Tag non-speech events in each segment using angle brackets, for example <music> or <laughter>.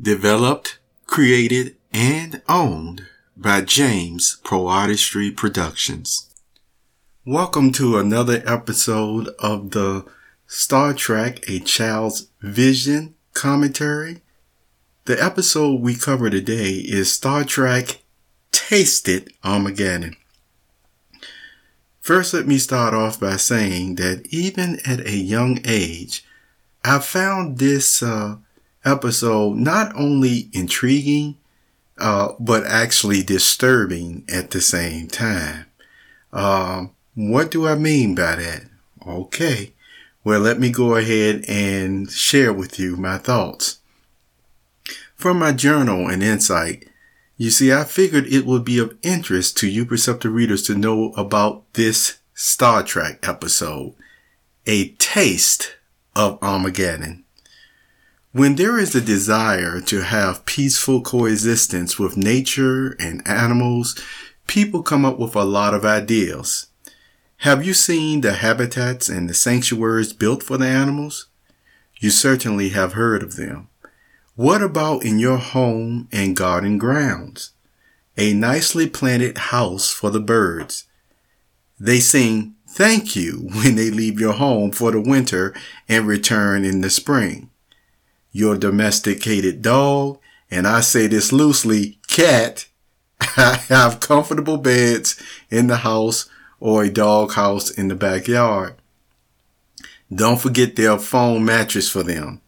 Developed, created, and owned by James PoeArtistry Productions. Welcome to another episode of the Star Trek A Child's Vision commentary. The episode we cover today is Star Trek Taste It Armageddon. First, let me start off by saying that even at a young age, I found this uh, episode not only intriguing, uh, but actually disturbing at the same time. Um, what do I mean by that? Okay. Well, let me go ahead and share with you my thoughts. From my journal and insight, you see, I figured it would be of interest to you perceptive readers to know about this Star Trek episode, A Taste of Armageddon. When there is a desire to have peaceful coexistence with nature and animals, people come up with a lot of ideas. Have you seen the habitats and the sanctuaries built for the animals? You certainly have heard of them. What about in your home and garden grounds? A nicely planted house for the birds. They sing thank you <laughs> when they leave your home for the winter and return in the spring your domesticated dog, and I say this loosely, cat, <laughs> have comfortable beds in the house or a dog house in the backyard. Don't forget their foam mattress for them.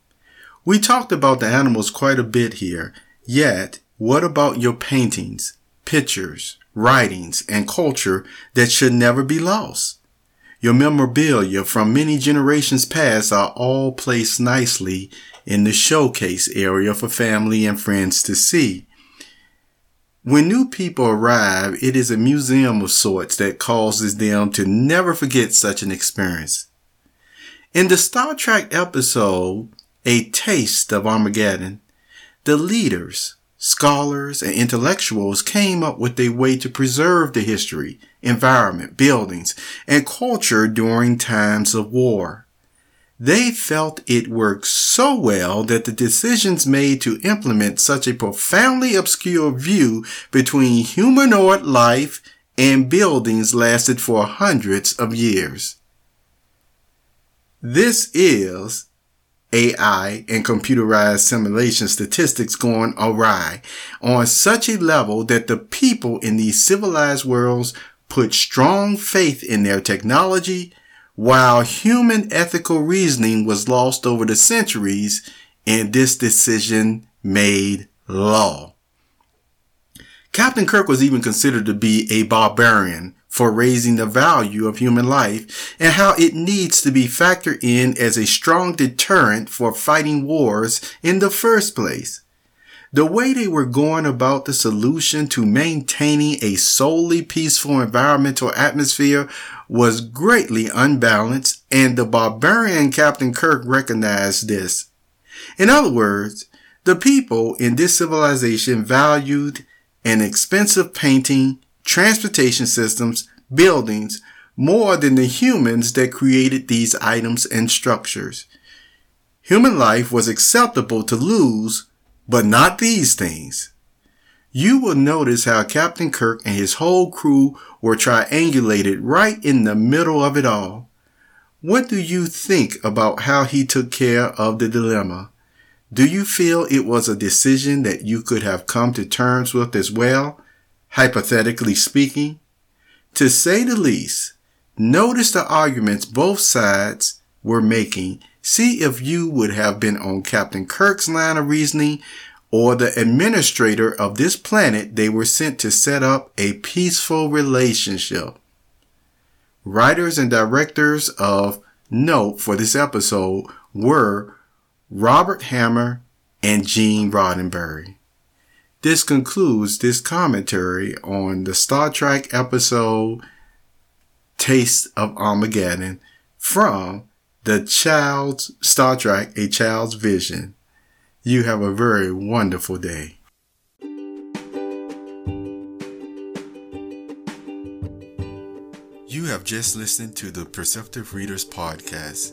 We talked about the animals quite a bit here, yet what about your paintings, pictures, writings, and culture that should never be lost? Your memorabilia from many generations past are all placed nicely in the showcase area for family and friends to see. When new people arrive, it is a museum of sorts that causes them to never forget such an experience. In the Star Trek episode, A Taste of Armageddon, the leaders, scholars, and intellectuals came up with a way to preserve the history, environment, buildings, and culture during times of war. They felt it worked so well that the decisions made to implement such a profoundly obscure view between humanoid life and buildings lasted for hundreds of years. This is AI and computerized simulation statistics going awry on such a level that the people in these civilized worlds put strong faith in their technology while human ethical reasoning was lost over the centuries and this decision made law. Captain Kirk was even considered to be a barbarian for raising the value of human life and how it needs to be factored in as a strong deterrent for fighting wars in the first place. The way they were going about the solution to maintaining a solely peaceful environmental atmosphere was greatly unbalanced and the barbarian Captain Kirk recognized this. In other words, the people in this civilization valued an expensive painting, transportation systems, buildings more than the humans that created these items and structures. Human life was acceptable to lose, but not these things. You will notice how Captain Kirk and his whole crew were triangulated right in the middle of it all. What do you think about how he took care of the dilemma? Do you feel it was a decision that you could have come to terms with as well, hypothetically speaking? To say the least, notice the arguments both sides were making. See if you would have been on Captain Kirk's line of reasoning or the administrator of this planet they were sent to set up a peaceful relationship. Writers and directors of note for this episode were Robert Hamner and Gene Roddenberry. This concludes this commentary on the Star Trek episode Taste of Armageddon from the Child's Star Trek A Child's Vision. You have a very wonderful day. You have just listened to the Perceptive Readers Podcast.